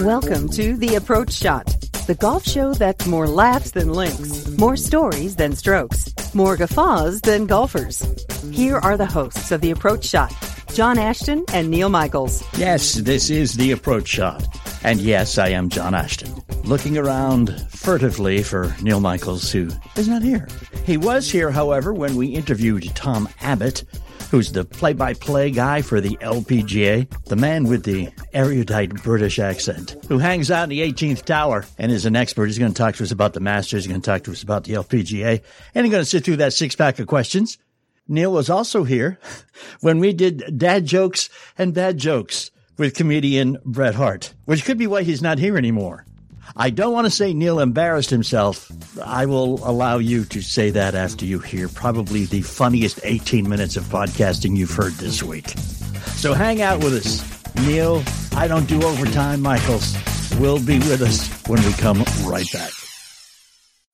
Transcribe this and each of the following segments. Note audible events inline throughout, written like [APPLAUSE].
Welcome to The Approach Shot, the golf show that's more laughs than links, more stories than strokes, more guffaws than golfers. Here are the hosts of The Approach Shot, John Ashton and Neil Michaels. Yes, this is The Approach Shot. And yes, I am John Ashton, looking around furtively for Neil Michaels, who is not here. He was here, however, when we interviewed Tom Abbott, who's the play-by-play guy for the LPGA, the man with the erudite British accent, who hangs out in the 18th tower and is an expert. He's going to talk to us about the Masters. He's going to talk to us about the LPGA, and he's going to sit through that six-pack of questions. Neil was also here [LAUGHS] when we did dad jokes and bad jokes with comedian Bert Hart, which could be why he's not here anymore. I don't want to say Neil embarrassed himself. I will allow you to say that after you hear probably the funniest 18 minutes of podcasting you've heard this week. So hang out with us. Neil, I don't do overtime, Michaels, will be with us when we come right back.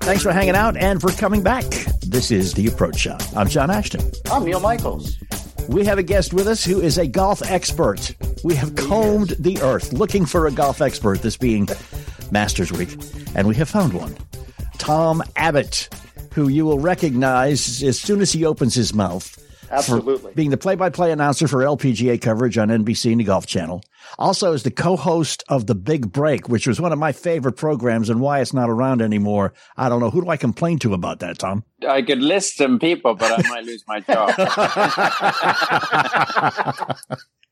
Thanks for hanging out and for coming back. This is The Approach Shot. I'm John Ashton. I'm Neil Michaels. We have a guest with us who is a golf expert. We have combed the earth looking for a golf expert, this being Masters Week, and we have found one. Tom Abbott, who you will recognize as soon as he opens his mouth. Absolutely. Being the play by play announcer for LPGA coverage on NBC and the Golf Channel. Also, as the co host of The Big Break, which was one of my favorite programs and why it's not around anymore. I don't know. Who do I complain to about that, Tom? I could list some people, but I might lose my job. [LAUGHS] [LAUGHS]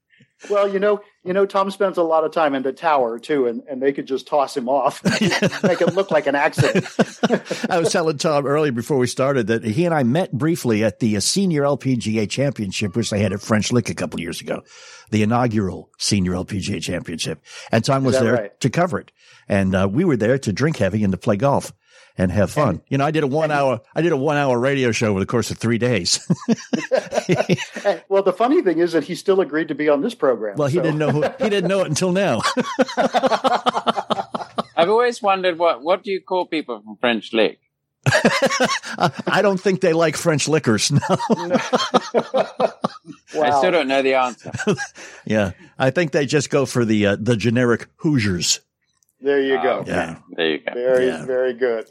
Well, you know, you know, Tom spends a lot of time in the tower too, and, and they could just toss him off, [LAUGHS] make it look like an accident. I was telling Tom earlier before we started that he and I met briefly at the Senior LPGA Championship, which they had at French Lick a couple of years ago, the inaugural Senior LPGA Championship, and Tom was there right? to cover it, and uh, we were there to drink heavy and to play golf. And have fun. you know, I did a one hour, I did a one hour radio show over the course of three days. [LAUGHS] well, the funny thing is that he still agreed to be on this program. well, he so- didn't know, who, he didn't know it until now. [LAUGHS] I've always wondered what what do you call people from French Lick? [LAUGHS] I don't think they like French liquors. No. I Wow. still don't know the answer. yeah. I think they just go for the, uh, the generic Hoosiers. There you go. Okay, Yeah. There you go. Very, Yeah. very good.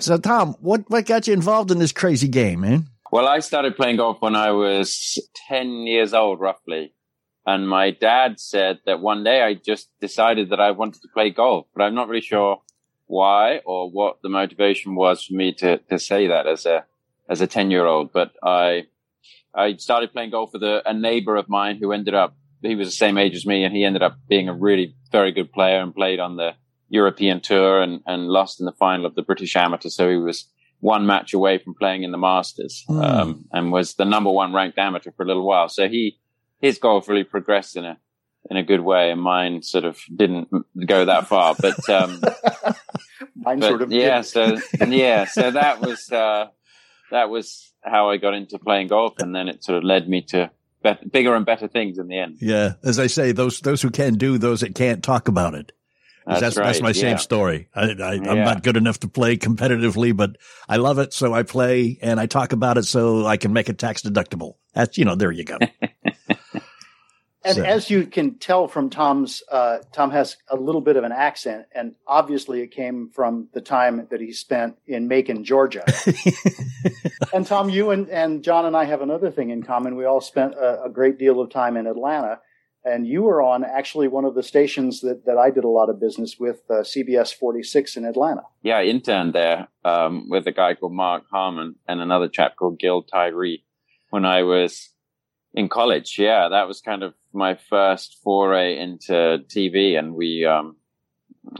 So, Tom, what, what got you involved in this crazy game, man? Well, I started playing golf when I was 10 years old, roughly. And my dad said that one day I just decided that I wanted to play golf, but I'm not really sure why or what the motivation was for me to, to say that as a, as a 10 year old. But I, I started playing golf with a, a neighbor of mine who ended up, he was the same age as me and he ended up being a really very good player and played on the European tour and, and lost in the final of the British amateur. So he was one match away from playing in the Masters, Mm. um, and was the number one ranked amateur for a little while. So he, his golf really progressed in a, in a good way, and mine sort of didn't go that far. But um, [LAUGHS] Mine but sort of yeah, so yeah, so that was uh, that was how I got into playing golf, and then it sort of led me to bigger and better things in the end. Yeah, as I say, those those who can do, those that can't talk about it. 'Cause That's, That's, that's my same yeah. story. I, I, I'm Yeah. not good enough to play competitively, but I love it, so I play and I talk about it so I can make it tax deductible. That's you know, there you go. [LAUGHS] And So- as you can tell from Tom's, uh, Tom has a little bit of an accent, and obviously it came from the time that he spent in Macon, Georgia. [LAUGHS] and Tom, you and, and John and I have another thing in common. We all spent a, a great deal of time in Atlanta, and you were on actually one of the stations that, that I did a lot of business with, uh, CBS 46 in Atlanta. Yeah, I interned there um, with a guy called Mark Harmon and another chap called Gil Tyree when I was in college. Yeah, that was kind of my first foray into TV, and we um,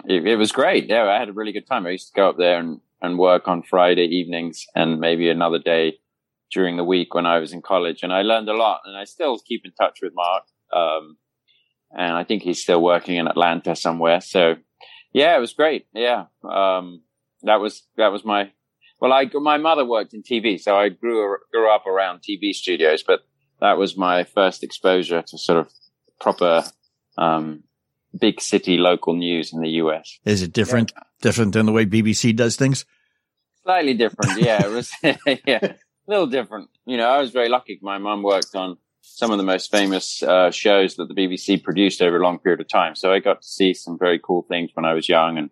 it, it was great. Yeah, I had a really good time. I used to go up there and, and work on Friday evenings and maybe another day during the week when I was in college, and I learned a lot. And I still keep in touch with Mark, um, and I think he's still working in Atlanta somewhere. So yeah, it was great. Yeah. Um, that was, that was my, well, I, my mother worked in TV, so I grew, grew up around TV studios, but that was my first exposure to sort of proper, um, big city local news in the US. Is it different different than the way BBC does things? Slightly different. Yeah. It was, [LAUGHS] yeah, a little different. You know, I was very lucky. My mum worked on some of the most famous, uh, shows that the BBC produced over a long period of time. So I got to see some very cool things when I was young and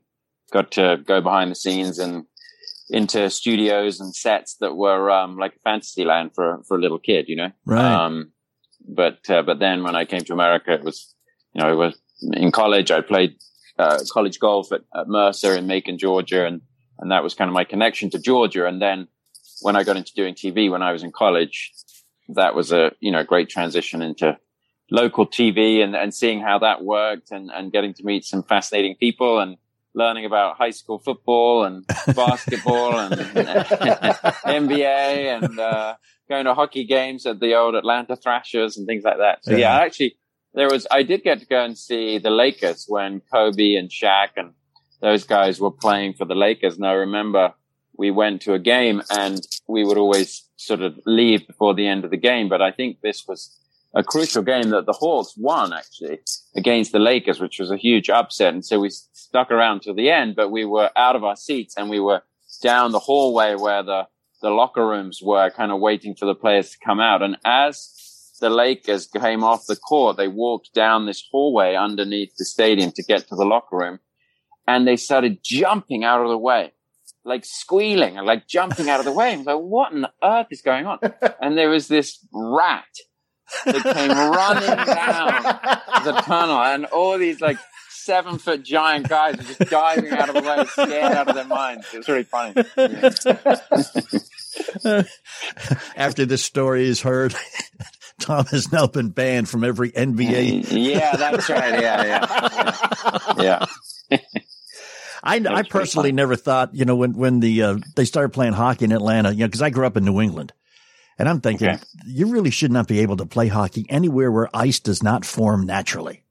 got to go behind the scenes and into studios and sets that were um, like a fantasy land for for a little kid, you know. Right. Um, but uh, but then when I came to America, it was you know it was in college. I played uh, college golf at, at Mercer in Macon, Georgia, and and that was kind of my connection to Georgia. And then when I got into doing TV when I was in college, that was a you know great transition into local TV and, and seeing how that worked and, and getting to meet some fascinating people and learning about high school football and [LAUGHS] basketball and NBA [LAUGHS] and uh, going to hockey games at the old Atlanta Thrashers and things like that. So yeah, Yeah. actually there was I did get to go and see the Lakers when Kobe and Shaq and those guys were playing for the Lakers. And I remember we went to a game and we would always sort of leave before the end of the game. But I think this was a crucial game that the Hawks won actually against the Lakers, which was a huge upset. And so we stuck around till the end, but we were out of our seats and we were down the hallway where the, the locker rooms were kind of waiting for the players to come out. And as the Lakers came off the court, they walked down this hallway underneath the stadium to get to the locker room and they started jumping out of the way, like squealing and like jumping out of the way. I was like, what on earth is going on? And there was this rat that came running down the tunnel and all these like seven foot giant guys were just diving out of the way, scared out of their minds. It was really funny. [LAUGHS] After this story is heard, [LAUGHS] Tom has now been banned from every NBA. yeah, that's right. Yeah, yeah. [LAUGHS] Yeah. yeah. I, I personally never thought, you know, when when the uh, they started playing hockey in Atlanta, you know, because I grew up in New England, and I'm thinking Okay. you really should not be able to play hockey anywhere where ice does not form naturally.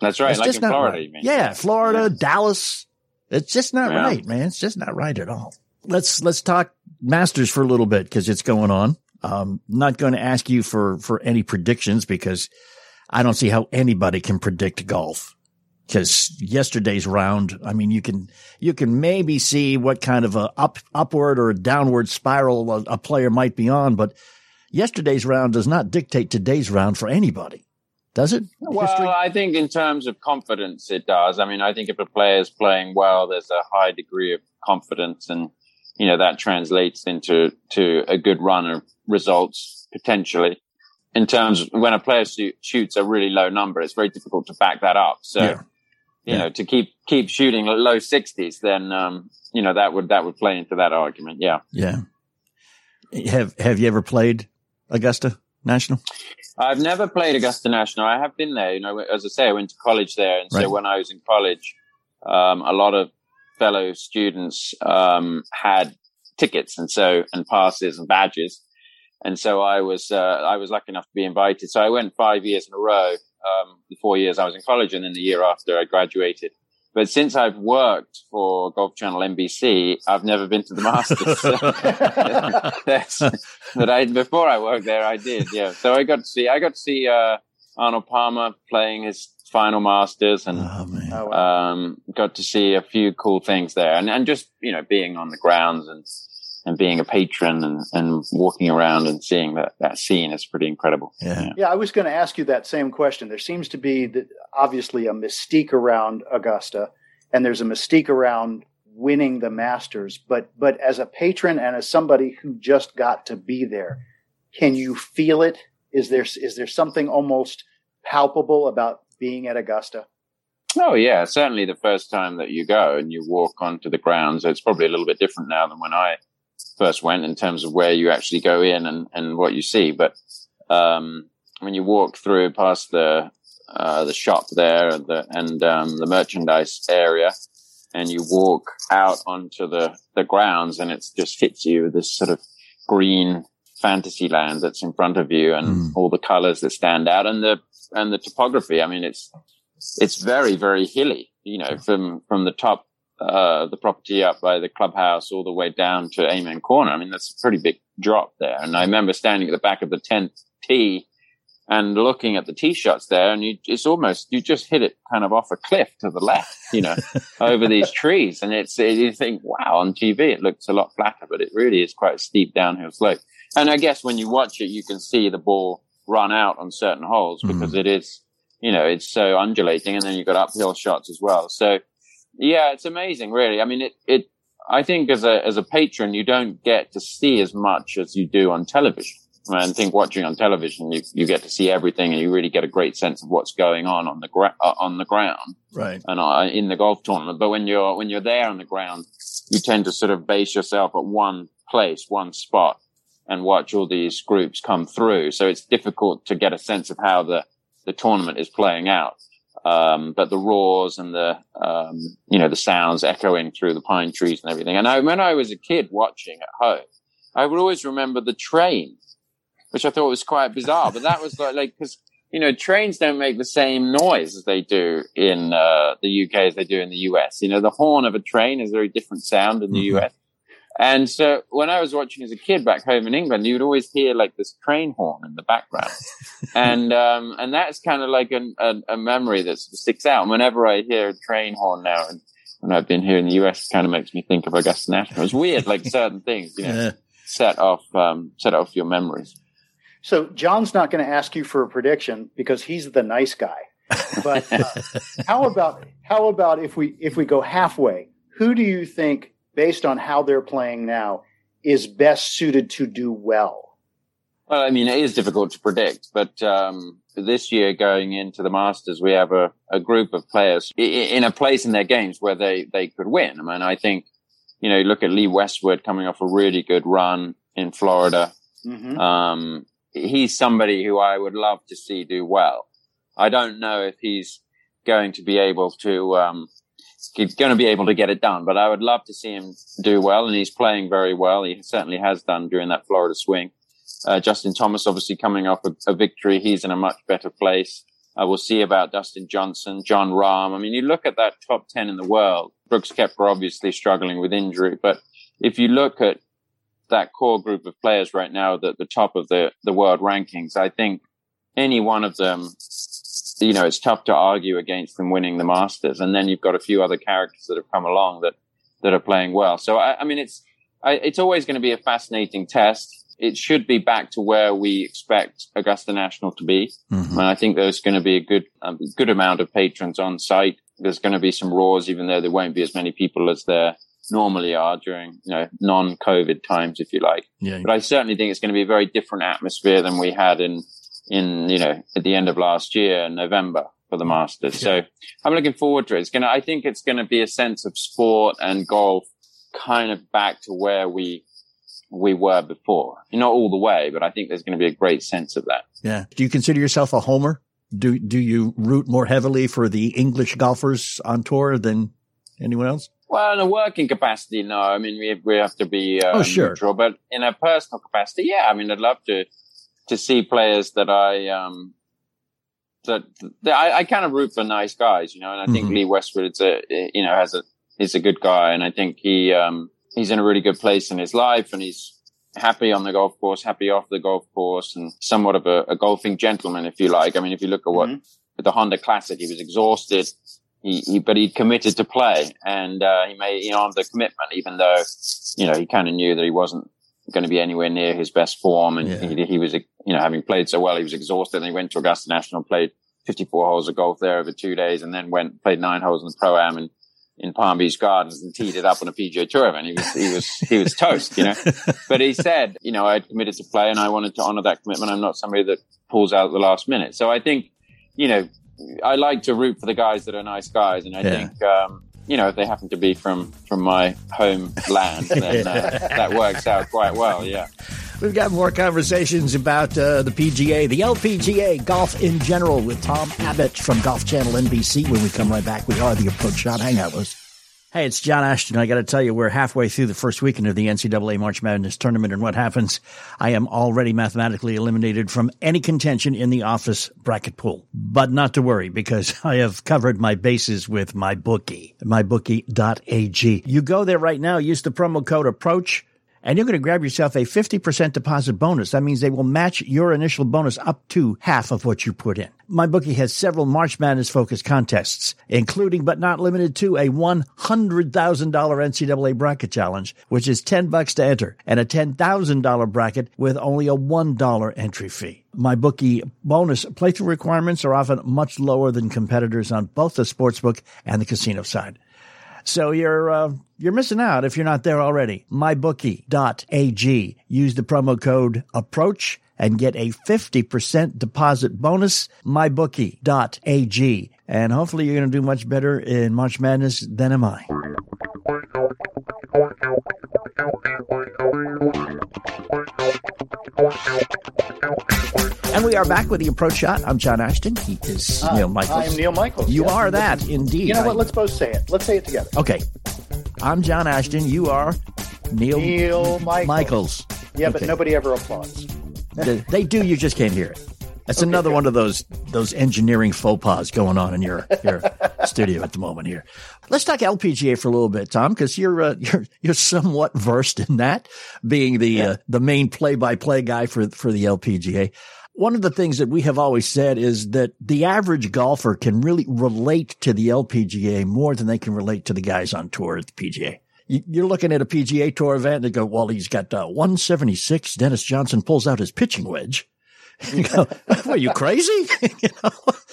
That's right. It's like just in not Florida, right. you mean? Yeah, Florida, Yeah. Dallas. It's just not Yeah. right, man. It's just not right at all. Let's let's talk Masters for a little bit because it's going on. Um, not going to ask you for for any predictions because I don't see how anybody can predict golf. Because yesterday's round, I mean, you can you can maybe see what kind of a up upward or a downward spiral a, a player might be on, but yesterday's round does not dictate today's round for anybody, does it? Well, History- I think in terms of confidence, it does. I mean, I think if a player is playing well, there's a high degree of confidence, and you know that translates into to a good run of results potentially. In terms of when a player shoots a really low number, it's very difficult to back that up. So, Yeah. You Yeah. know, to keep keep shooting low sixties, then um, you know that would that would play into that argument. Yeah. Yeah. Have Have you ever played Augusta National? I've never played Augusta National. I have been there. You know, as I say, I went to college there, and Right. so when I was in college, um, a lot of fellow students um, had tickets and so and passes and badges, and so I was uh, I was lucky enough to be invited. So I went five years in a row, um, the four years I was in college and then the year after I graduated. But since I've worked for Golf Channel NBC, I've never been to the Masters. [LAUGHS] [LAUGHS] but I, before I worked there, I did. Yeah. So I got to see, I got to see, uh, Arnold Palmer playing his final Masters and, oh, um, got to see a few cool things there and, and just, you know, being on the grounds and, and being a patron and, and walking around and seeing that, that scene is pretty incredible. Yeah. Yeah. I was going to ask you that same question. There seems to be the, obviously a mystique around Augusta and there's a mystique around winning the Masters, but, but as a patron and as somebody who just got to be there, can you feel it? Is there, is there something almost palpable about being at Augusta? Oh yeah, certainly the first time that you go and you walk onto the grounds, it's probably a little bit different now than when I first went in terms of where you actually go in and, and what you see. But um, when you walk through past the uh, the shop there and the, and um, the merchandise area, and you walk out onto the the grounds, and it just hits you with this sort of green fantasy land that's in front of you, and mm. all the colors that stand out, and the and the topography. I mean, it's it's very very hilly. You know, from from the top uh, the property up by the clubhouse all the way down to Amen Corner. I mean, that's a pretty big drop there. And I remember standing at the back of the 10th tee and looking at the tee shots there and you, it's almost, you just hit it kind of off a cliff to the left, you know, [LAUGHS] over these trees. And it's, it, you think, wow, on TV, it looks a lot flatter, but it really is quite a steep downhill slope. And I guess when you watch it, you can see the ball run out on certain holes because mm. it is, you know, it's so undulating and then you've got uphill shots as well. So, yeah, it's amazing, really. I mean, it, it, I think as a, as a patron, you don't get to see as much as you do on television. I think watching on television, you, you get to see everything and you really get a great sense of what's going on on the gra- uh, on the ground. Right. And uh, in the golf tournament. But when you're, when you're there on the ground, you tend to sort of base yourself at one place, one spot and watch all these groups come through. So it's difficult to get a sense of how the, the tournament is playing out. Um, but the roars and the, um, you know, the sounds echoing through the pine trees and everything. And I, when I was a kid watching at home, I would always remember the train, which I thought was quite bizarre, but that was like, like, cause, you know, trains don't make the same noise as they do in, uh, the UK as they do in the US. You know, the horn of a train is a very different sound in the mm-hmm. US. And so when I was watching as a kid back home in England, you would always hear like this train horn in the background. [LAUGHS] and, um, and that's kind of like an, a, a, memory that sticks out. And whenever I hear a train horn now and when I've been here in the US, it kind of makes me think of Augusta National. It's weird, like certain things, you know, yeah. set off, um, set off your memories. So John's not going to ask you for a prediction because he's the nice guy. But uh, [LAUGHS] how about, how about if we, if we go halfway, who do you think based on how they're playing now, is best suited to do well? Well, I mean, it is difficult to predict, but um, this year going into the Masters, we have a, a group of players in a place in their games where they, they could win. I mean, I think, you know, look at Lee Westwood coming off a really good run in Florida. Mm-hmm. Um, he's somebody who I would love to see do well. I don't know if he's going to be able to, um, he's going to be able to get it done. But I would love to see him do well, and he's playing very well. He certainly has done during that Florida swing. Uh, Justin Thomas, obviously coming off a, a, victory, he's in a much better place. Uh, we'll see about Dustin Johnson, Jon Rahm. I mean, you look at that top 10 in the world. Brooks Koepka obviously struggling with injury, but if you look at that core group of players right now at the top of the, the world rankings, I think any one of them you know, it's tough to argue against them winning the Masters. And then you've got a few other characters that have come along that, that are playing well. So, I, I mean, it's, I, it's always going to be a fascinating test. It should be back to where we expect Augusta National to be. Mm-hmm. And I think there's going to be a good, um, good amount of patrons on site. There's going to be some roars, even though there won't be as many people as there normally are during, you know, non-COVID times, if you like. Yeah. But I certainly think it's going to be a very different atmosphere than we had in, in, you know, at the end of last year, November for the Masters. Yeah. So I'm looking forward to it. It's to, I think it's going to be a sense of sport and golf kind of back to where we, we were before. Not all the way, but I think there's going to be a great sense of that. Yeah. Do you consider yourself a homer? Do, do you root more heavily for the English golfers on tour than anyone else? Well, in a working capacity, no. I mean, we, we have to be uh, oh, sure. neutral, but in a personal capacity, yeah. I mean, I'd love to to see players that I um, that, that I, I, kind of root for nice guys, you know, and I think mm-hmm. Lee Westwood is a, you know, has a, is a good guy. And I think he, um, he's in a really good place in his life and he's happy on the golf course, happy off the golf course and somewhat of a, a golfing gentleman, if you like. I mean, if you look at what mm-hmm. the Honda Classic, he was exhausted. He, he, but he committed to play and, uh, he made, he honored the commitment, even though, you know, he kind of knew that he wasn't going to be anywhere near his best form. And yeah. he, he was, you know, having played so well, he was exhausted. And he went to Augusta National, played 54 holes of golf there over two days, and then went played nine holes in the pro am in, in Palm Beach Gardens and teed it up on a PGA Tour event. He was he was he was toast, you know. [LAUGHS] But he said, you know, I had committed to play, and I wanted to honor that commitment. I'm not somebody that pulls out at the last minute. So I think, you know, I like to root for the guys that are nice guys, and I yeah. think. Um, you know, if they happen to be from from my home land, then uh, [LAUGHS] that works out quite well. Yeah. We've got more conversations about uh, the PGA, the LPGA, golf in general with Tom Abbott from Golf Channel NBC. When we come right back, we are the Approach Shot. Hang out with us. Hey, it's John Ashton. I got to tell you, we're halfway through the first weekend of the NCAA March Madness tournament, and what happens? I am already mathematically eliminated from any contention in the office bracket pool. But not to worry, because [LAUGHS] I have covered my bases with my bookie, mybookie.ag. You go there right now, use the promo code APPROACH and you're going to grab yourself a 50% deposit bonus. That means they will match your initial bonus up to half of what you put in. MyBookie has several March Madness focused contests, including but not limited to a $100,000 NCAA bracket challenge, which is 10 bucks to enter, and a $10,000 bracket with only a $1 entry fee. MyBookie bonus playthrough requirements are often much lower than competitors on both the sportsbook and the casino side. So you're uh, you're missing out if you're not there already. MyBookie.ag. Use the promo code APPROACH and get a 50% deposit bonus. MyBookie.ag. And hopefully you're going to do much better in March Madness than am I. And we are back with the approach shot. I'm John Ashton. He is uh, Neil Michaels. I'm Neil Michaels. You yes, are that, indeed. You know what? Let's both say it. Let's say it together. Okay. I'm John Ashton. You are Neil, Neil Michaels. Michaels. Yeah, okay. but nobody ever applauds. they do. You just can't hear it. That's okay, another good. one of those those engineering faux pas going on in your your [LAUGHS] studio at the moment here. Let's talk LPGA for a little bit, Tom, because you're uh, [LAUGHS] you're you're somewhat versed in that, being the yeah. uh, the main play by play guy for for the LPGA. One of the things that we have always said is that the average golfer can really relate to the LPGA more than they can relate to the guys on tour at the PGA. You're looking at a PGA Tour event and they go, well, he's got uh, 176. Dennis Johnson pulls out his pitching wedge. [LAUGHS] You go, are you crazy? [LAUGHS] you know?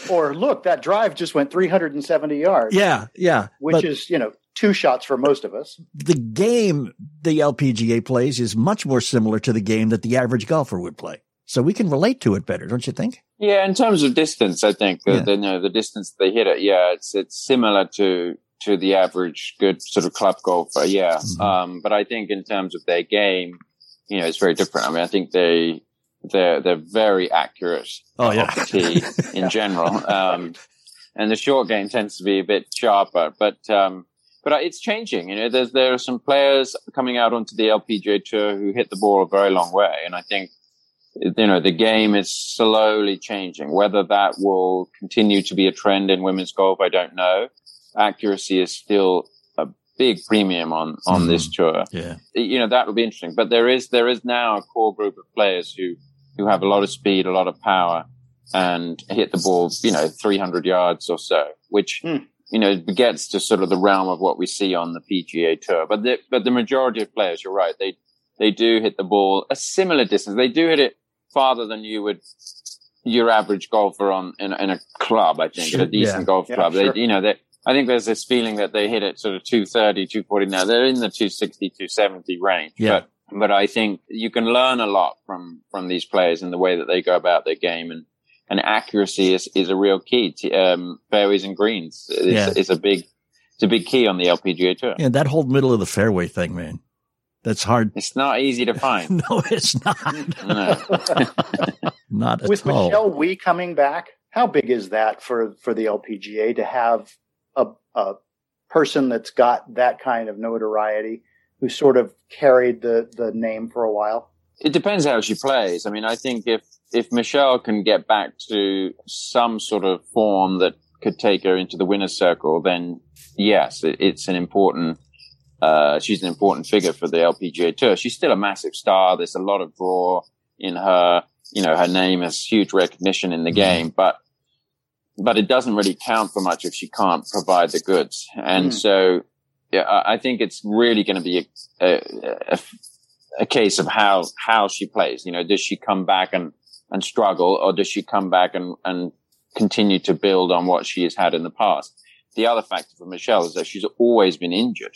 Or look, that drive just went 370 yards. Yeah, yeah. Which but is, you know, two shots for most of us. The game the LPGA plays is much more similar to the game that the average golfer would play. So we can relate to it better, don't you think? Yeah, in terms of distance, I think the, yeah. the, you know, the distance they hit it, yeah, it's it's similar to to the average good sort of club golfer, yeah. Mm-hmm. Um, but I think in terms of their game, you know, it's very different. I mean, I think they they're they're very accurate oh, yeah. tee in [LAUGHS] general, um, and the short game tends to be a bit sharper, but. Um, but it's changing. You know, there's, there are some players coming out onto the LPGA tour who hit the ball a very long way. And I think you know, the game is slowly changing. Whether that will continue to be a trend in women's golf, I don't know. Accuracy is still a big premium on, on mm. this tour. Yeah. You know, that will be interesting. But there is, there is now a core group of players who, who have a lot of speed, a lot of power and hit the ball, you know, 300 yards or so, which, mm. you know, gets to sort of the realm of what we see on the PGA tour. But the, but the majority of players, you're right. They, they do hit the ball a similar distance. They do hit it farther than you would your average golfer on in, in a club. I think sure. at a decent yeah. golf yeah, club, sure. they, you know, they, I think there's this feeling that they hit it sort of 230, 240 now. They're in the 260, 270 range. Yeah. But, but I think you can learn a lot from, from these players and the way that they go about their game and, and accuracy is, is a real key to, um, fairways and greens is, yeah. is a big, it's a big key on the LPGA tour. Yeah. That whole middle of the fairway thing, man. That's hard. It's not easy to find. [LAUGHS] no, it's not. [LAUGHS] [LAUGHS] not at With all. Michelle Wie coming back, how big is that for for the LPGA to have a, a person that's got that kind of notoriety who sort of carried the the name for a while? It depends how she plays. I mean, I think if if Michelle can get back to some sort of form that could take her into the winner's circle, then yes, it, it's an important. Uh, she's an important figure for the LPGA Tour. She's still a massive star. There's a lot of draw in her. You know, her name has huge recognition in the mm-hmm. game, but but it doesn't really count for much if she can't provide the goods. And mm. so, yeah, I think it's really going to be a, a, a, case of how how she plays. You know, does she come back and and struggle, or does she come back and and continue to build on what she has had in the past? The other factor for Michelle is that she's always been injured.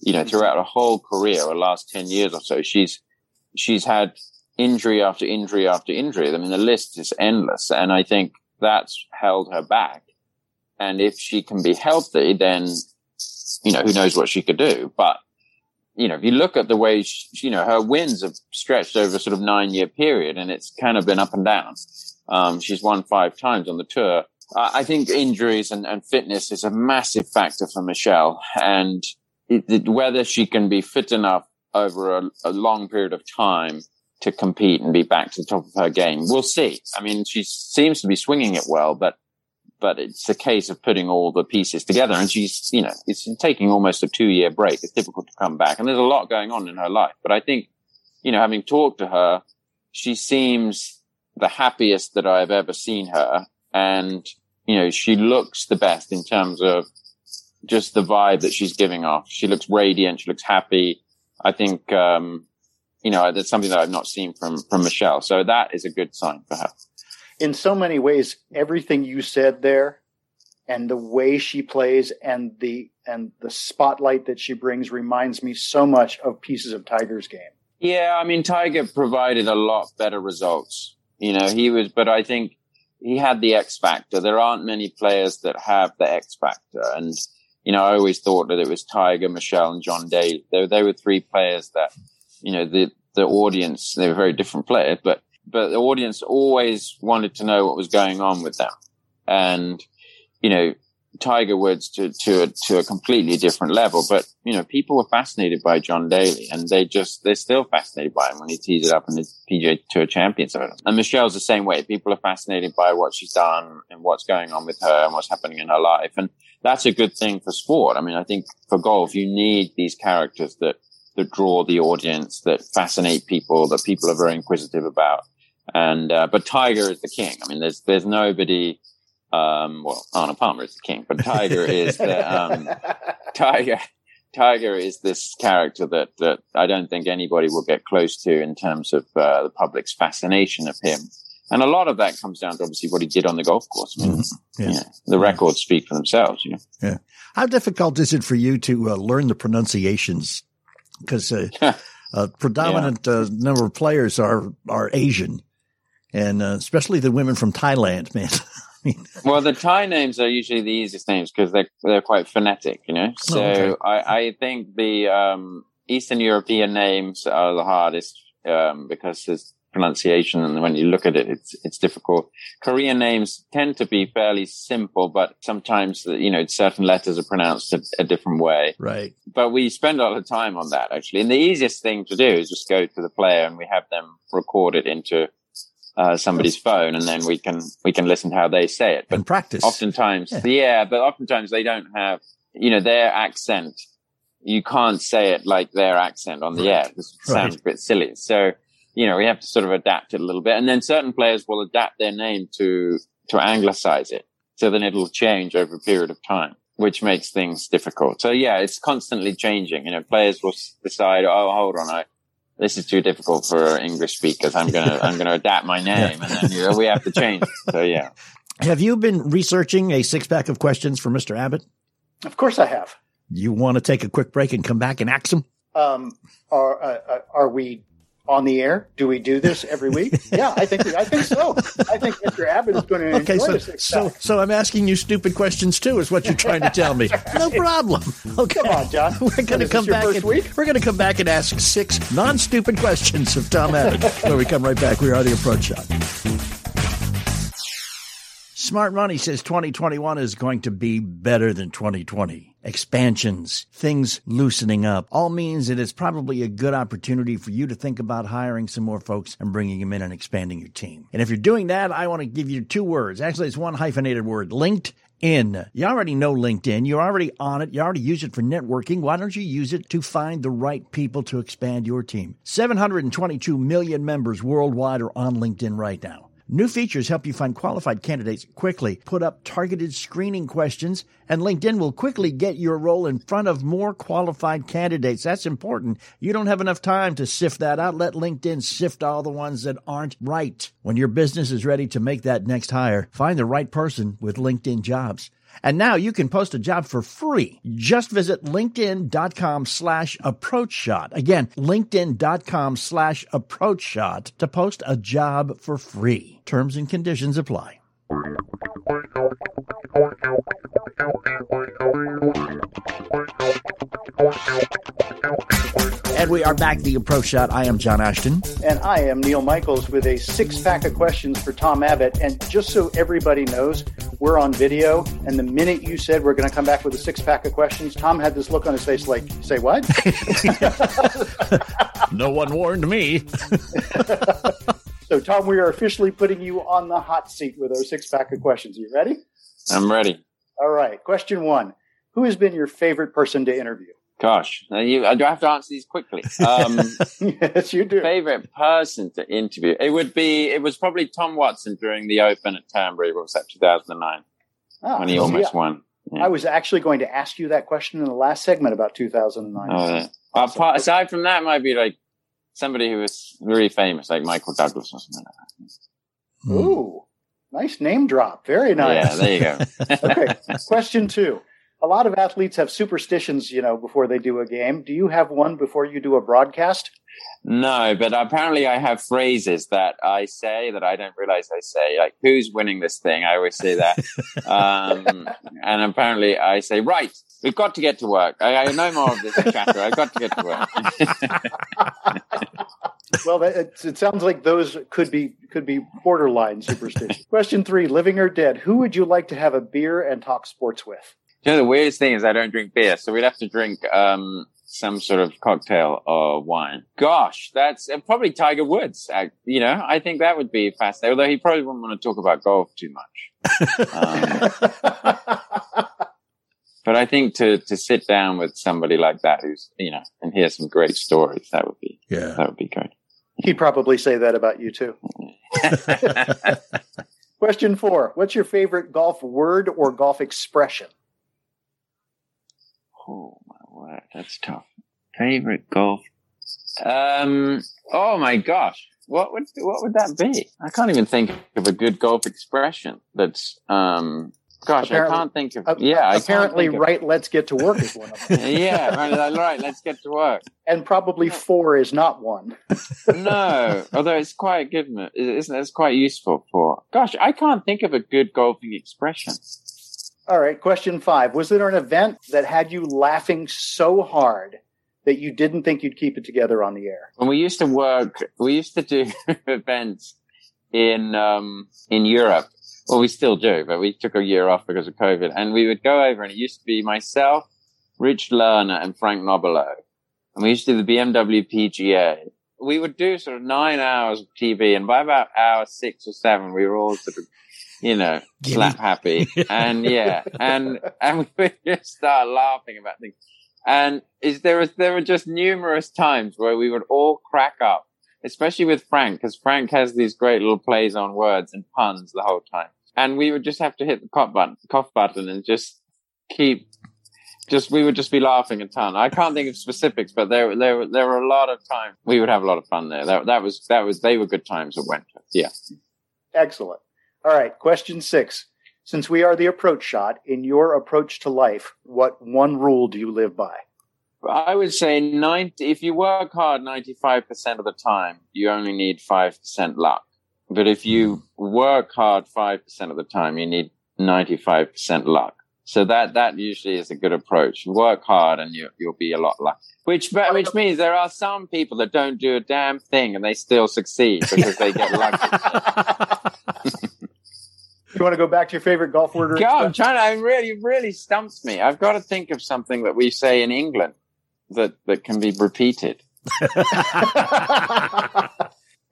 You know, throughout her whole career, her last ten years or so, she's she's had injury after injury after injury. I mean, the list is endless, and I think that's held her back. And if she can be healthy, then, you know, who knows what she could do. But, you know, if you look at the way, she, you know, her wins have stretched over sort of nine year period and it's kind of been up and down. Um, she's won five times on the tour. I think injuries and, and fitness is a massive factor for Michelle and it, it, whether she can be fit enough over a, a long period of time to compete and be back to the top of her game. We'll see. I mean, she seems to be swinging it well, but but it's a case of putting all the pieces together. And she's, you know, it's taking almost a two year break. It's difficult to come back, and there's a lot going on in her life. But I think, you know, having talked to her, she seems the happiest that I've ever seen her, and you know, she looks the best in terms of just the vibe that she's giving off. She looks radiant. She looks happy. I think, um, you know, that's something that I've not seen from, from Michelle. So that is a good sign for her. In so many ways, everything you said there and the way she plays and the, and the spotlight that she brings reminds me so much of pieces of Tiger's game. Yeah. I mean, Tiger provided a lot better results. You know, he was, but I think he had the X factor. There aren't many players that have the X factor. And, you know, I always thought that it was Tiger, Michelle, and John Daly. They, they were three players that you know, the, the audience, they were very different players, but, but the audience always wanted to know what was going on with them. And, you know, Tiger Woods to, to a, to a completely different level. But, you know, people were fascinated by John Daly and they just, they're still fascinated by him when he tees it up in the PGA Tour Champions. And Michelle's the same way. People are fascinated by what she's done and what's going on with her and what's happening in her life. And that's a good thing for sport. I mean, I think for golf, you need these characters that, that draw the audience, that fascinate people, that people are very inquisitive about. And uh, but Tiger is the king. I mean, there's there's nobody. Um, well, Arnold Palmer is the king, but Tiger is the um, [LAUGHS] Tiger. Tiger is this character that that I don't think anybody will get close to in terms of uh, the public's fascination of him. And a lot of that comes down to obviously what he did on the golf course. I mean, mm-hmm. yeah. You know, the records speak for themselves. You know? Yeah. How difficult is it for you to uh, learn the pronunciations because uh, a [LAUGHS] predominant yeah. uh, number of players are are Asian, and uh, especially the women from Thailand, man. [LAUGHS] well, the Thai names are usually the easiest names because they're they're quite phonetic, you know. Oh, so oh, okay. I, I think the um, Eastern European names are the hardest um, because there's pronunciation. And when you look at it, it's, it's difficult. Korean names tend to be fairly simple, but sometimes, you know, certain letters are pronounced a, a, different way. Right. But we spend a lot of time on that actually. And the easiest thing to do is just go to the player and we have them record it into uh, somebody's phone and then we can, we can listen to how they say it. But and practice. Oftentimes, yeah. yeah, but oftentimes they don't have, you know, their accent. You can't say it like their accent on the right. air. This sounds right. a bit silly. So, you know, we have to sort of adapt it a little bit. And then certain players will adapt their name to, to anglicize it. So then it'll change over a period of time, which makes things difficult. So yeah, it's constantly changing. You know, players will decide, oh, hold on, I, this is too difficult for English speakers. I'm going to, I'm going to adapt my name and then you know, we have to change. So yeah. Have you been researching a six pack of questions for Mr. Abbott? Of course I have. You want to take a quick break and come back and ask them? Um, are, uh, uh are we on the air? Do we do this every week? [LAUGHS] yeah, I think I think so. I think Mr. Abbott is going to okay, enjoy so, so, so I'm asking you stupid questions too, is what you're trying to tell me. [LAUGHS] No problem. Okay, come on, John. We're going to come back. And, we're going to come back and ask six non-stupid questions of Tom Abbott [LAUGHS] when we come right back. We are the approach shot. Smart Money says 2021 is going to be better than 2020. Expansions, things loosening up, all means that it's probably a good opportunity for you to think about hiring some more folks and bringing them in and expanding your team. And if you're doing that, I want to give you two words. Actually, it's one hyphenated word, linked in. You already know LinkedIn. You're already on it. You already use it for networking. Why don't you use it to find the right people to expand your team? 722 million members worldwide are on LinkedIn right now. New features help you find qualified candidates quickly, put up targeted screening questions, and LinkedIn will quickly get your role in front of more qualified candidates. That's important. You don't have enough time to sift that out. Let LinkedIn sift all the ones that aren't right. When your business is ready to make that next hire, find the right person with LinkedIn jobs. And now you can post a job for free. Just visit linkedin.com slash approach shot. Again, linkedin.com slash approach shot to post a job for free. Terms and conditions apply. And we are back, the approach shot. I am John Ashton. And I am Neil Michaels with a six pack of questions for Tom Abbott. And just so everybody knows, we're on video. And the minute you said we're going to come back with a six pack of questions, Tom had this look on his face like, say what? [LAUGHS] no one warned me. [LAUGHS] so, Tom, we are officially putting you on the hot seat with our six pack of questions. Are you ready? I'm ready. All right. Question one Who has been your favorite person to interview? Gosh, you, I do have to answer these quickly. Um, [LAUGHS] yes, you do. Favorite person to interview? It would be. It was probably Tom Watson during the Open at Turnberry. What was that? 2009 oh, when he almost yeah. won. Yeah. I was actually going to ask you that question in the last segment about 2009. Oh, yeah. Awesome. aside from that, might be like somebody who was really famous, like Michael Douglas or something like that. Ooh, nice name drop. Very nice. Yeah, there you go. [LAUGHS] okay, [LAUGHS] question two a lot of athletes have superstitions, you know, before they do a game. Do you have one before you do a broadcast? No, but apparently I have phrases that I say that I don't realize I say. Like, who's winning this thing? I always say that. [LAUGHS] um, and apparently I say, right, we've got to get to work. I, I no more of this chatter. I've got to get to work. [LAUGHS] well, it, it sounds like those could be could be borderline superstition. Question three: Living or dead? Who would you like to have a beer and talk sports with? You know, the weirdest thing is I don't drink beer, so we'd have to drink um, some sort of cocktail or wine. Gosh, that's uh, probably Tiger Woods. I, you know, I think that would be fascinating. Although he probably wouldn't want to talk about golf too much. um, [LAUGHS] but I think to to sit down with somebody like that who's you know and hear some great stories that would be yeah that would be great. He'd probably say that about you too. [LAUGHS] Question four: What's your favorite golf word or golf expression? Oh my word, that's tough. Favorite golf? Um. Oh my gosh, what would what would that be? I can't even think of a good golf expression. That's um. Gosh, apparently, I can't think of. Uh, yeah, apparently, right. Of, let's get to work is one of them. [LAUGHS] yeah, right, right. Let's get to work. And probably four is not one. [LAUGHS] no, although it's quite good, isn't it? It's quite useful for. Gosh, I can't think of a good golfing expression. All right, question five. Was there an event that had you laughing so hard that you didn't think you'd keep it together on the air? When we used to work, we used to do [LAUGHS] events in um, in Europe. Well, we still do, but we took a year off because of COVID. And we would go over, and it used to be myself, Rich Lerner, and Frank Nobilo. And we used to do the BMW PGA. We would do sort of nine hours of TV, and by about hour six or seven, we were all sort of you know, slap [LAUGHS] happy. and yeah, and, [LAUGHS] and we just start laughing about things. And is there was, there were just numerous times where we would all crack up, especially with Frank, because Frank has these great little plays on words and puns the whole time. And we would just have to hit the cough button, cough button and just keep, just, we would just be laughing a ton. I can't think of specifics, but there, there, there were a lot of times we would have a lot of fun there. That, that was, that was, they were good times at Wentworth. Yeah. Excellent. All right, question six. Since we are the approach shot, in your approach to life, what one rule do you live by? I would say 90, if you work hard 95% of the time, you only need 5% luck. But if you work hard 5% of the time, you need 95% luck. So that, that usually is a good approach. Work hard and you, you'll be a lot lucky. Which, which means there are some people that don't do a damn thing and they still succeed because they get lucky. [LAUGHS] you want to go back to your favorite golf word? Or God, I'm trying to. I really, really stumps me. I've got to think of something that we say in England that that can be repeated. [LAUGHS]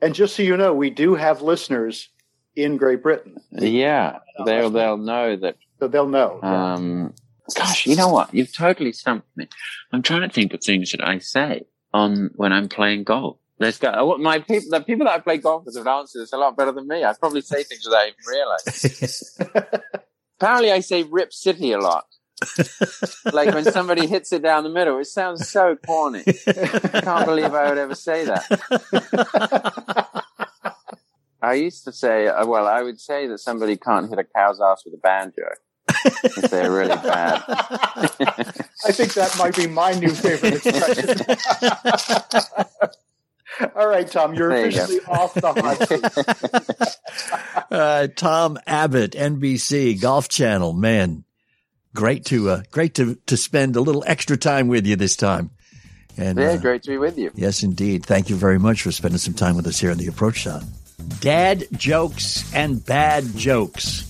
and just so you know, we do have listeners in Great Britain. Yeah, they'll they'll know that. So they'll know. Um, gosh, you know what? You've totally stumped me. I'm trying to think of things that I say on when I'm playing golf. Got uh, my people. The people that I play golf with have answered this a lot better than me. I probably say things without even realize. [LAUGHS] Apparently, I say "Rip City" a lot. [LAUGHS] like when somebody hits it down the middle, it sounds so corny. I can't believe I would ever say that. [LAUGHS] I used to say, uh, well, I would say that somebody can't hit a cow's ass with a banjo if they're really bad. I think that might be my new favorite expression. [LAUGHS] All right, Tom, you're there officially you off the hot [LAUGHS] seat. uh, Tom Abbott, NBC Golf Channel, man, great to uh, great to to spend a little extra time with you this time. And yeah, uh, great to be with you. Yes, indeed. Thank you very much for spending some time with us here on the Approach Shot. Dad jokes and bad jokes.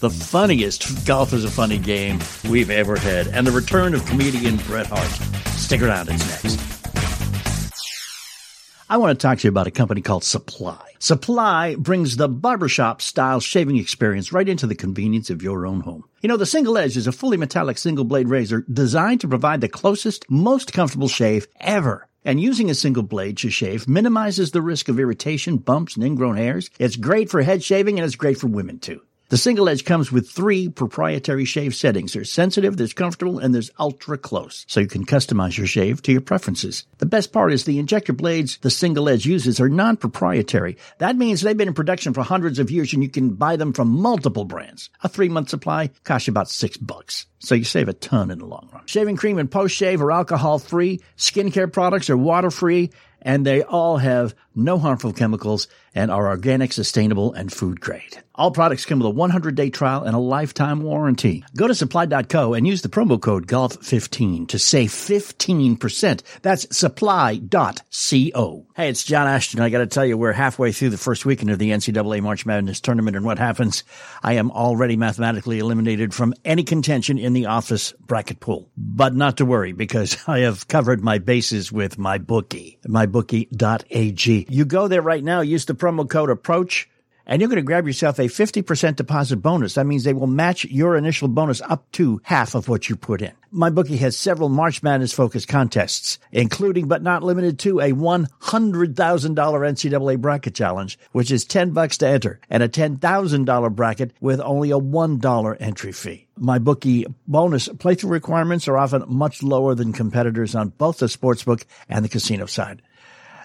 The funniest golf is a funny game we've ever had, and the return of comedian Bert Hart. Stick around; it's next. I want to talk to you about a company called Supply. Supply brings the barbershop style shaving experience right into the convenience of your own home. You know, the Single Edge is a fully metallic single blade razor designed to provide the closest, most comfortable shave ever. And using a single blade to shave minimizes the risk of irritation, bumps, and ingrown hairs. It's great for head shaving and it's great for women too. The single edge comes with three proprietary shave settings. There's sensitive, there's comfortable, and there's ultra close. So you can customize your shave to your preferences. The best part is the injector blades the single edge uses are non-proprietary. That means they've been in production for hundreds of years and you can buy them from multiple brands. A three month supply costs you about six bucks. So you save a ton in the long run. Shaving cream and post shave are alcohol free. Skincare products are water free and they all have no harmful chemicals and are organic, sustainable, and food grade. All products come with a 100 day trial and a lifetime warranty. Go to supply.co and use the promo code GOLF15 to save 15%. That's supply.co. Hey, it's John Ashton. I got to tell you, we're halfway through the first weekend of the NCAA March Madness tournament, and what happens? I am already mathematically eliminated from any contention in the office bracket pool. But not to worry, because [LAUGHS] I have covered my bases with my bookie, mybookie.ag. You go there right now, use the promo code APPROACH and you're going to grab yourself a 50% deposit bonus. That means they will match your initial bonus up to half of what you put in. My bookie has several March Madness focused contests, including but not limited to a $100,000 NCAA bracket challenge, which is 10 bucks to enter, and a $10,000 bracket with only a $1 entry fee. My bookie bonus playthrough requirements are often much lower than competitors on both the sportsbook and the casino side.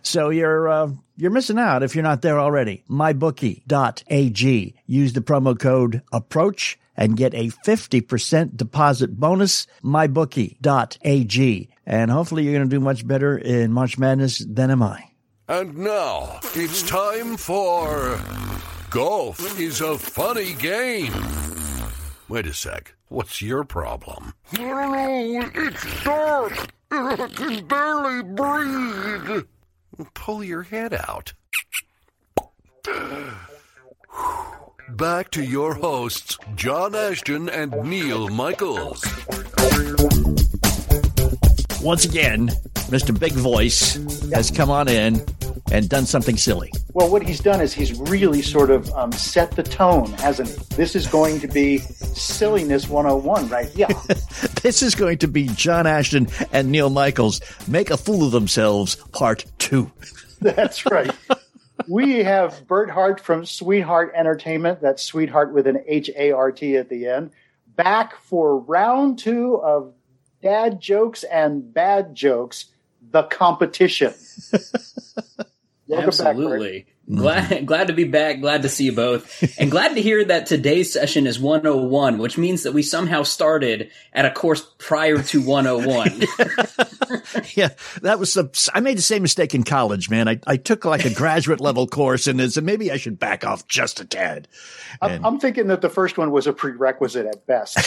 So you're uh, you're missing out if you're not there already. MyBookie.ag. Use the promo code APPROACH and get a 50% deposit bonus. MyBookie.ag. And hopefully you're going to do much better in March Madness than am I. And now it's time for Golf is a Funny Game. Wait a sec. What's your problem? Oh, it's dark. [LAUGHS] I can barely breathe. Pull your head out. Back to your hosts, John Ashton and Neil Michaels. Once again, Mr. Big Voice has come on in and done something silly. Well, what he's done is he's really sort of um, set the tone, hasn't he? This is going to be silliness 101, right? Yeah. [LAUGHS] this is going to be John Ashton and Neil Michaels make a fool of themselves, part two. [LAUGHS] That's right. we have Bert Hart from Sweetheart Entertainment. That's Sweetheart with an H A R T at the end. Back for round two of dad jokes and bad jokes, the competition. [LAUGHS] Absolutely. Back, Glad glad to be back. Glad to see you both, and glad to hear that today's session is 101, which means that we somehow started at a course prior to 101. [LAUGHS] yeah, that was the. I made the same mistake in college, man. I, I took like a graduate level course, and said maybe I should back off just a tad. And, I'm thinking that the first one was a prerequisite at best.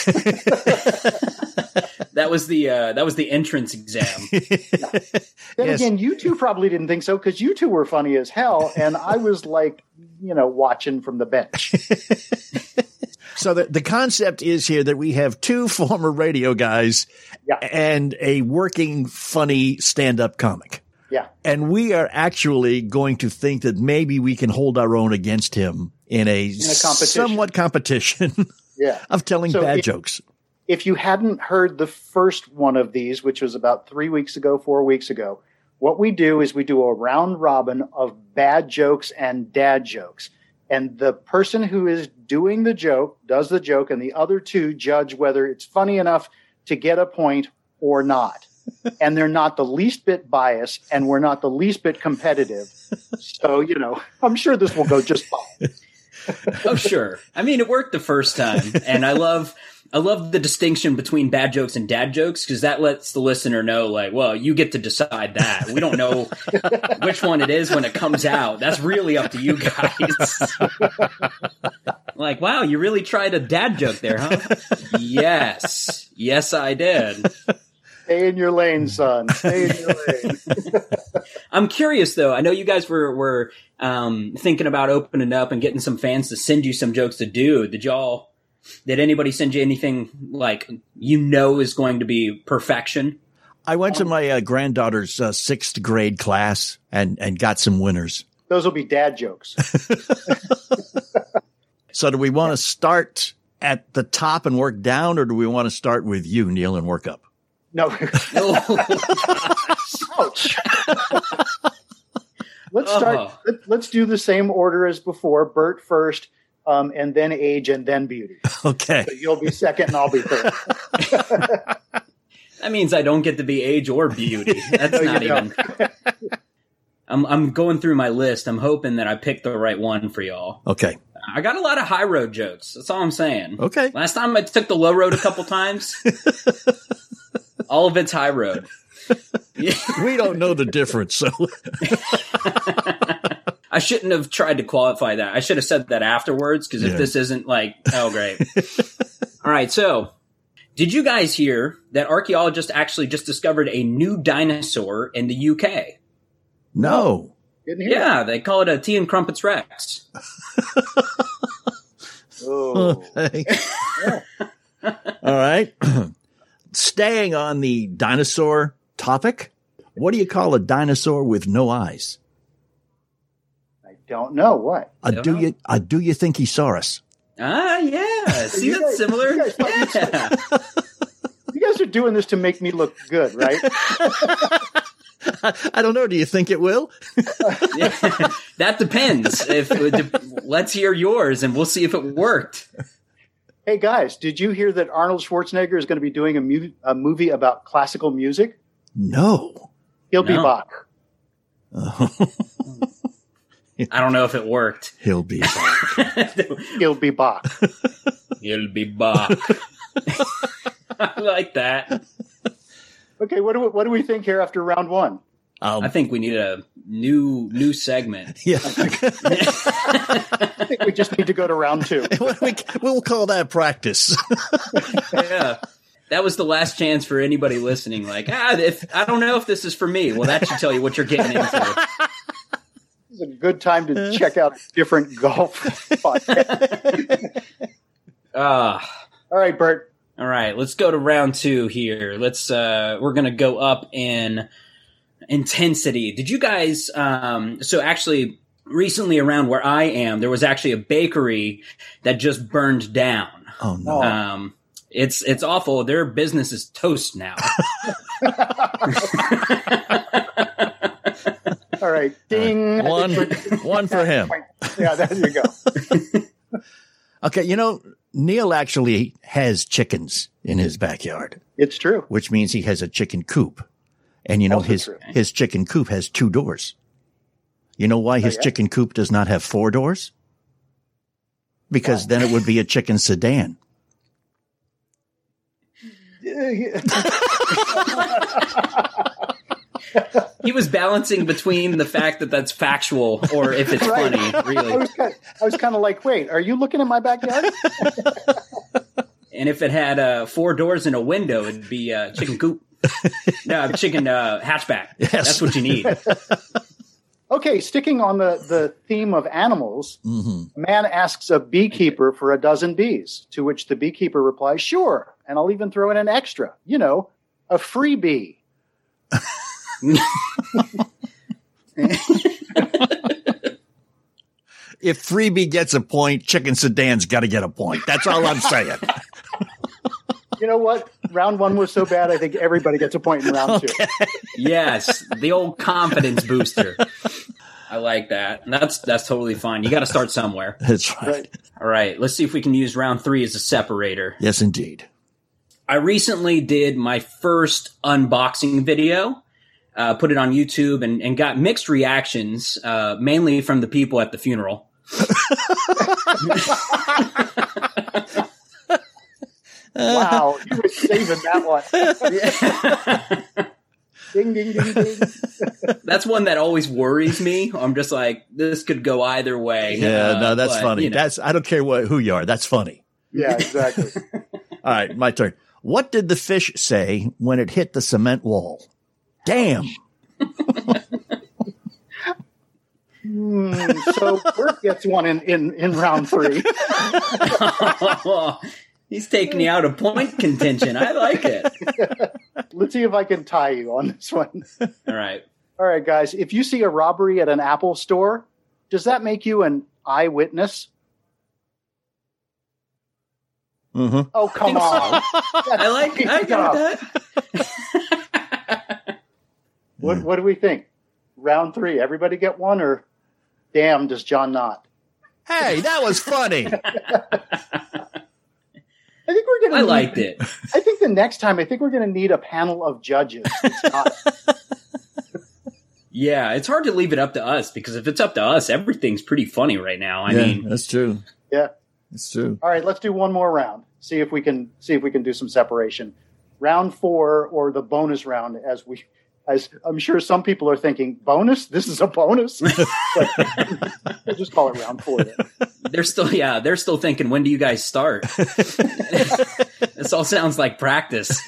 [LAUGHS] that was the uh, that was the entrance exam. [LAUGHS] Then yes. again, you two probably didn't think so because you two were funny as hell, and I was like you know, watching from the bench. [LAUGHS] So the, the concept is here that we have two [LAUGHS] former radio guys Yeah. and a working funny stand-up comic. yeah. And we are actually going to think that maybe we can hold our own against him in a, competition. somewhat competition Yeah. of telling So bad if- jokes. If you hadn't heard the first one of these, which was about three weeks ago, four weeks ago, what we do is we do a round robin of bad jokes and dad jokes. And the person who is doing the joke does the joke, and the other two judge whether it's funny enough to get a point or not. [LAUGHS] and they're not the least bit biased, and we're not the least bit competitive. So, you know, I'm sure this will go just fine. [LAUGHS] Oh, sure. I mean, it worked the first time, and I love, I love the distinction between bad jokes and dad jokes because that lets the listener know, like, well, you get to decide that. We don't know [LAUGHS] which one it is when it comes out. That's really up to you guys. [LAUGHS] like, wow, you really tried a dad joke there, huh? yes, yes, I did. Stay in your lane, son. Stay in your lane. [LAUGHS] I'm curious though. I know you guys were were um, thinking about opening up and getting some fans to send you some jokes to do. Did y'all? Did anybody send you anything like you know is going to be perfection? I went to my uh, granddaughter's uh, sixth grade class and, and got some winners. Those will be dad jokes. [LAUGHS] So do we want to start at the top and work down or do we want to start with you, Neil, and work up? No. [LAUGHS] Ouch. let's start. Oh. Let, let's do the same order as before. Bert first, um, and then age, and then beauty. [LAUGHS] Okay. So you'll be second, and I'll be third. [LAUGHS] that means I don't get to be age or beauty. [LAUGHS] That's No, not don't. even. I'm I'm going through my list. I'm hoping that I picked the right one for y'all. Okay. I got a lot of high road jokes. That's all I'm saying. Okay. Last time I took the low road a couple times. all of it's high road. We don't know the difference. So I shouldn't have tried to qualify that. I should have said that afterwards because if Yeah. this isn't like, oh, great. [LAUGHS] All right. So, did you guys hear that archaeologists actually just discovered a new dinosaur in the UK? no. Didn't hear. Yeah, they call it a tea and crumpets rex. Oh. [LAUGHS] Okay. [LAUGHS] All right. [CLEARS THROAT] Staying on the dinosaur topic, what do you call a dinosaur with no eyes? I don't know what. A Don't do know. you a do you think he saw us? Ah, yeah. [LAUGHS] See, You that's guys- similar. you guys Yeah. You guys are doing this to make me look good, right? [LAUGHS] I don't know. Do you think it will? [LAUGHS] Yeah. that depends. If let's hear yours, and we'll see if it worked. hey guys, did you hear that Arnold Schwarzenegger is going to be doing a, mu- a movie about classical music? No. He'll be No. Bach. [LAUGHS] I don't know if it worked. He'll be back. [LAUGHS] He'll be back. [LAUGHS] He'll be back. I like that. Okay, what do we, what do we think here after round one? Um, I think we need a new new segment. yeah. I think we just need to go to round two. we, we'll call that practice. yeah. That was the last chance for anybody listening. Like, ah, if I don't know if this is for me. Well, that should tell you what you're getting into. This is a good time to check out different golf [LAUGHS] podcasts. Ah. All right, Bert. All right, let's go to round two here. Let's uh we're gonna go up in intensity. Did you guys um so actually recently around where I am, there was actually a bakery that just burned down. oh no. Um it's it's awful. Their business is toast now. [LAUGHS] [LAUGHS] All right, ding. One one for him. [LAUGHS] Yeah, there you go. [LAUGHS] Okay, you know, Neil actually has chickens in his backyard, It's true. which means he has a chicken coop. And you know, Also his, true. his chicken coop has two doors. You know why oh, his yeah? chicken coop does not have four doors? Because then it would be a chicken sedan. [LAUGHS] he was balancing between the fact that that's factual or if it's Right. funny, I really. was kind I was kind of like, wait, are you looking at my backyard? [LAUGHS] And if it had uh, four doors and a window, it'd be uh, chicken coop. no, a chicken uh, hatchback. That's what you need. [LAUGHS] Okay, sticking on the, the theme of animals, Mm-hmm. a man asks a beekeeper for a dozen bees, to which the beekeeper replies, Sure, and I'll even throw in an extra, you know, a free bee. If Freebie gets a point, Chicken Sedan's got to get a point. That's all I'm saying. You know what? round one was so bad, I think everybody gets a point in round two. Yes, the old confidence booster. I like that. That's that's totally fine. You got to start somewhere. That's right. Right. All right, let's see if we can use round three as a separator. Yes, indeed. I recently did my first unboxing video, uh, put it on YouTube, and, and got mixed reactions, uh, mainly from the people at the funeral. Wow, you were saving that one. [LAUGHS] ding, ding, ding, ding. That's one that always worries me. I'm just like, this could go either way. Yeah, Uh, no, that's but, funny. you know. That's I don't care what who you are. That's funny. Yeah, exactly. [LAUGHS] All right, my turn. What did the fish say when it hit the cement wall? Damn. Hmm, so Bert gets one in, in, in round three. [LAUGHS] He's taking you out of point contention. I like it. [LAUGHS] Let's see if I can tie you on this one. All right. All right, guys. If you see a robbery at an Apple store, does that make you an eyewitness? Mm-hmm. Oh, come on. I like I got that. What, hmm. what do we think? Round three. Everybody get one, or damn, does John not? Hey, that was funny. [LAUGHS] I think we're gonna. I need- liked it. I think the next time, I think we're gonna need a panel of judges. It's not- [LAUGHS] Yeah, it's hard to leave it up to us because if it's up to us, everything's pretty funny right now. I yeah, mean, that's true. yeah. That's true. All right, let's do one more round. See if we can see if we can do some separation. Round four or the bonus round, as we, as I'm sure some people are thinking, bonus. This is a bonus. [LAUGHS] but we'll just call it round four. Then. they're still yeah, they're still thinking when do you guys start? [LAUGHS] this all sounds like practice.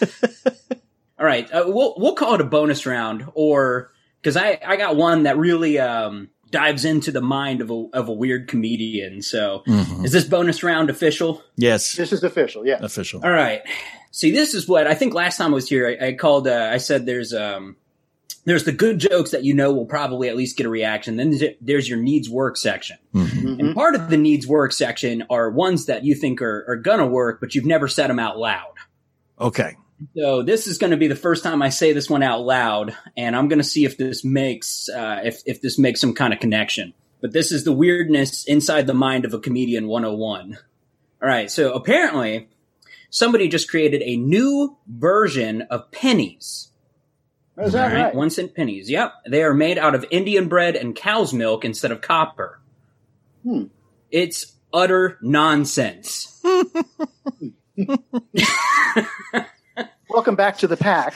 All right, uh, we'll we'll call it a bonus round or cuz I I got one that really um dives into the mind of a of a weird comedian. So, Mhm. is this bonus round official? Yes, This is official. Yeah. official. All right. See, this is what I think last time I was here. I, I called. Uh, I said there's um there's the good jokes that you know will probably at least get a reaction. Then there's- there's your needs work section, Mhm. and part of the needs work section are ones that you think are, are gonna work, but you've never said them out loud. Okay. So this is going to be the first time I say this one out loud, and I'm going to see if this makes uh, if if this makes some kind of connection. But this is the weirdness inside the mind of a comedian 101. All right, so apparently somebody just created a new version of pennies. Is that All right, right? one cent pennies. Yep, they are made out of Indian bread and cow's milk instead of copper. Hmm. It's utter nonsense. [LAUGHS] Welcome back to the pack.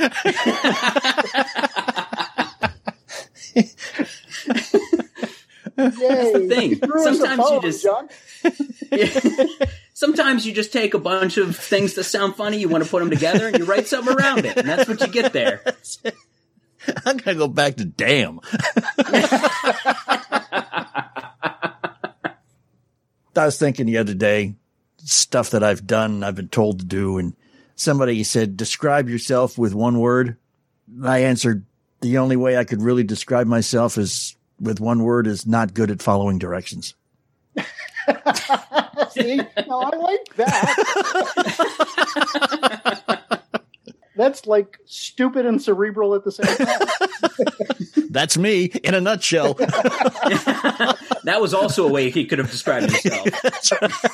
That's the thing. Threw us Sometimes you just John. [LAUGHS] Sometimes you just take a bunch of things that sound funny, you want to put them together, and you write something around it, and that's what you get there. [LAUGHS] [LAUGHS] I'm gonna go back to damn. [LAUGHS] I was thinking the other day, stuff that I've done, I've been told to do, and somebody said, describe yourself with one word. I answered, the only way I could really describe myself is with one word is not good at following directions. [LAUGHS] See, no, I like that. That's like stupid and cerebral at the same time. [LAUGHS] That's me in a nutshell. [LAUGHS] That was also a way he could have described himself.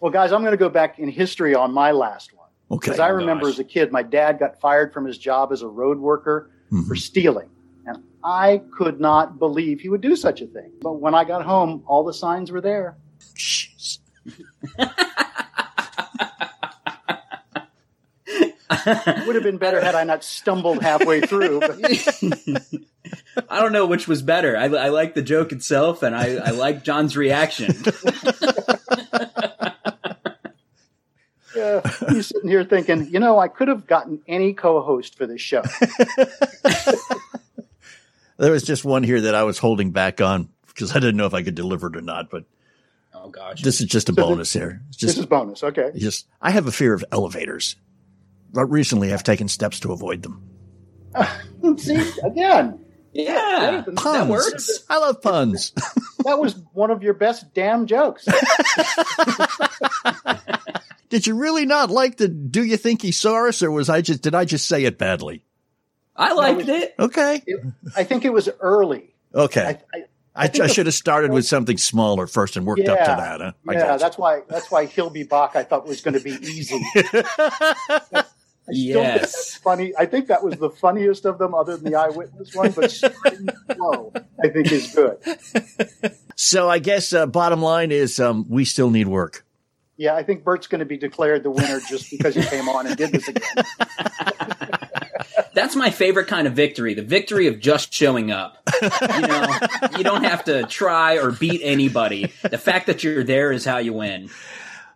Well, guys, I'm going to go back in history on my last one. Okay. Because I remember gosh. as a kid, my dad got fired from his job as a road worker Mhm. for stealing. And I could not believe he would do such a thing. But when I got home, all the signs were there. [LAUGHS] Jeez. [LAUGHS] Would have been better had I not stumbled halfway through. [LAUGHS] I don't know which was better. I, I like the joke itself, and I, I like John's reaction. [LAUGHS] uh, you're sitting here thinking, you know, I could have gotten any co-host for this show. There was just one here that I was holding back on because I didn't know if I could deliver it or not. But oh gosh, this is just a So bonus here. It's this just, is bonus. Okay. just I have a fear of elevators, but recently I've taken steps to avoid them. [LAUGHS] See again. yeah, that Puns. works. I love puns. [LAUGHS] That was one of your best damn jokes. [LAUGHS] Did you really not like the "Do you think he saw us?" or was I just did I just say it badly? I liked it. Okay, It- I think it was early. okay. I, I, I, I, think should have started with something smaller first and worked up to that. Huh? Yeah, that's why. That's why he'll be Bach. I thought was going to be easy. I still think that's Yes. funny. I think that was the funniest of them, other than the eyewitness one. But Spring Flow, I think, is good. So I guess uh, bottom line is um, we still need work. Yeah, I think Bert's going to be declared the winner just because he came on and did this again. That's my favorite kind of victory. The victory of just showing up. You know, you don't have to try or beat anybody. The fact that you're there is how you win.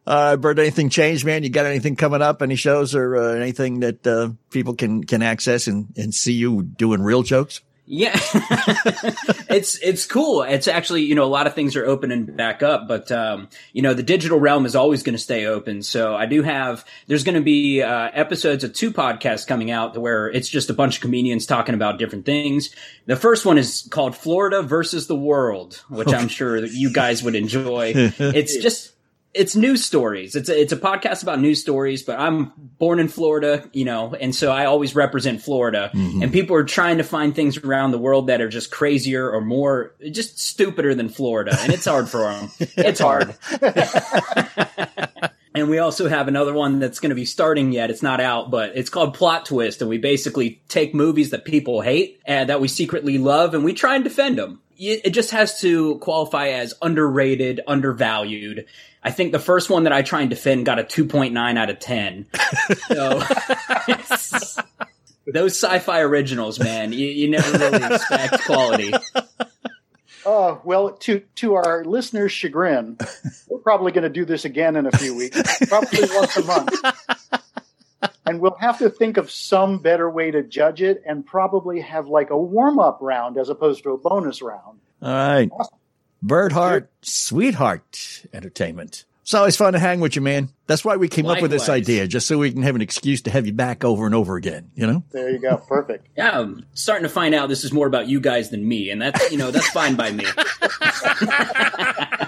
Uh, Bert, anything changed, man? You got anything coming up? Any shows or uh, anything that uh, people can can access and, and see you doing real jokes? Yeah, [LAUGHS] it's it's cool. It's actually you know a lot of things are opening back up, but um, you know the digital realm is always going to stay open. So I do have there's going to be uh, episodes of two podcasts coming out where it's just a bunch of comedians talking about different things. The first one is called Florida versus the World, which I'm sure that you guys would enjoy. It's [LAUGHS] just it's news stories. It's a, it's a podcast about news stories, but I'm born in Florida, you know, and so I always represent Florida. Mm-hmm. And people are trying to find things around the world that are just crazier or more just stupider than Florida, and it's hard for them. [LAUGHS] It's hard. [LAUGHS] And we also have another one that's going to be starting yet. It's not out, but it's called Plot Twist. And we basically take movies that people hate and that we secretly love and we try and defend them. It just has to qualify as underrated, undervalued. I think the first one that I try and defend got a 2.9 out of 10. So [LAUGHS] [LAUGHS] those sci-fi originals, man, you, you never really expect quality. Oh well, to to our listeners' chagrin, we're probably going to do this again in a few weeks, probably [LAUGHS] once a month, and we'll have to think of some better way to judge it, and probably have like a warm up round as opposed to a bonus round. All right. Bert Hart, Sweetheart Entertainment. It's always fun to hang with you, man. That's why we came up with this idea, just so we can have an excuse to have you back over and over again, you know? There you go, perfect. [LAUGHS] Yeah, I'm starting to find out this is more about you guys than me, and that's you know that's fine by me. [LAUGHS]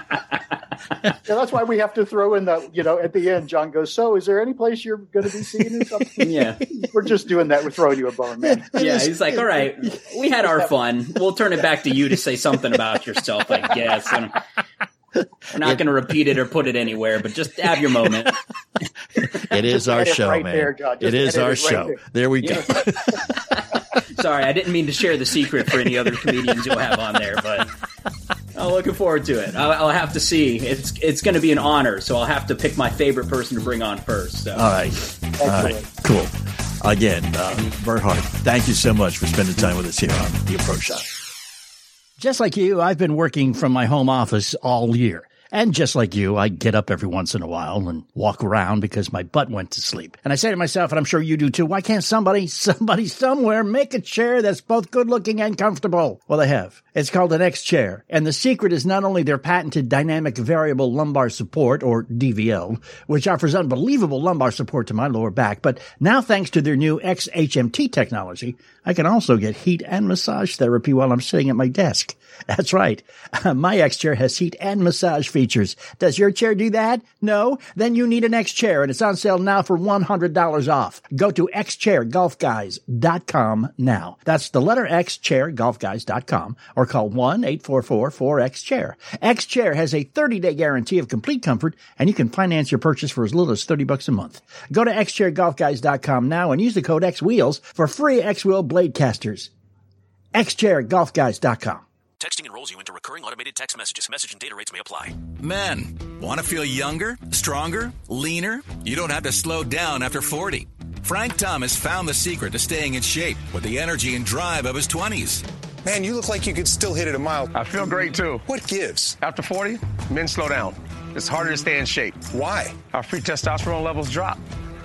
[LAUGHS] Yeah, that's why we have to throw in the you know at the end. John goes, "So, is there any place you're going to be seen or something?" Yeah, [LAUGHS] We're just doing that. We're throwing you a bone, man. [LAUGHS] yeah. He's like, all right, we had our fun. We'll turn it back to you to say something about yourself, I guess. And we're not going to repeat it or put it anywhere, but just have your moment. It is our show, right man. there, it is our it right show. there. There we go. Sorry, I didn't mean to share the secret for any other comedians you'll have on there, but I'm looking forward to it. I'll, I'll have to see. It's it's going to be an honor, so I'll have to pick my favorite person to bring on first. So. All right. All right. Cool. Again, uh, Bert Hart, thank you so much for spending time with us here on The Approach Shot. Just like you, I've been working from my home office all year. And just like you, I get up every once in a while and walk around because my butt went to sleep. And I say to myself, and I'm sure you do too, why can't somebody, [LAUGHS] somebody somewhere make a chair that's both good looking and comfortable? Well, they have. It's called an X chair. And the secret is not only their patented dynamic variable lumbar support, or DVL, which offers unbelievable lumbar support to my lower back, but now thanks to their new XHMT technology, I can also get heat and massage therapy while I'm sitting at my desk. [LAUGHS] That's right. [LAUGHS] My X chair has heat and massage features. Does your chair do that? No? Then you need an X chair and it's on sale now for $100 off. Go to xchairgolfguys.com now. That's the letter X chairgolfguys.com or call 1-844-4X-chair. X chair has a 30 day guarantee of complete comfort and you can finance your purchase for as little as 30 bucks a month. Go to xchairgolfguys.com now and use the code XWheels for free X wheel blade casters. xchairgolfguys.com. Texting enrolls you into recurring automated text messages. Message and data rates may apply. Men, want to feel younger, stronger, leaner? You don't have to slow down after 40. Frank Thomas found the secret to staying in shape with the energy and drive of his 20s. Man, you look like you could still hit it a mile. I feel great too. What gives? After 40, men slow down. It's harder to stay in shape. Why? Our free testosterone levels drop.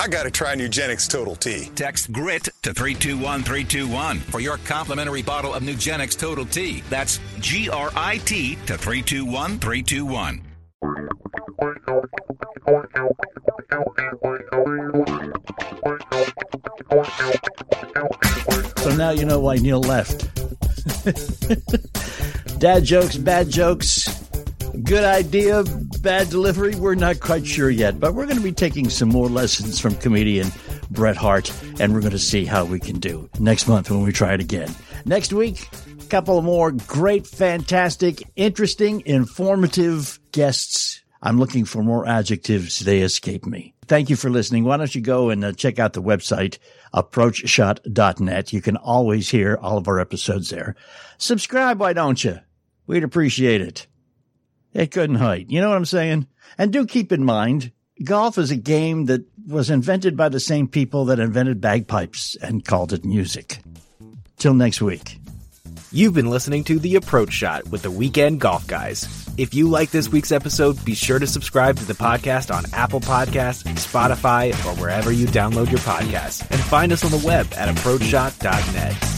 I gotta try Nugenix Total T. Text GRIT to 321321 for your complimentary bottle of Nugenix Total T. That's G R I T to 321321. So now you know why Neil left. [LAUGHS] Dad jokes, bad jokes, good idea, bad delivery. We're not quite sure yet, but we're going to be taking some more lessons from comedian Bert Hart, and we're going to see how we can do next month when we try it again. Next week, a couple more great, fantastic, interesting, informative guests. I'm looking for more adjectives. They escape me. Thank you for listening. Why don't you go and uh, check out the website, approachshot.net. You can always hear all of our episodes there. Subscribe, why don't you? We'd appreciate it. It couldn't hurt. You know what I'm saying? And do keep in mind, golf is a game that was invented by the same people that invented bagpipes and called it music. Till next week. You've been listening to The Approach Shot with the Weekend Golf Guys. If you like this week's episode, be sure to subscribe to the podcast on Apple Podcasts, Spotify, or wherever you download your podcasts. And find us on the web at approachshot.net.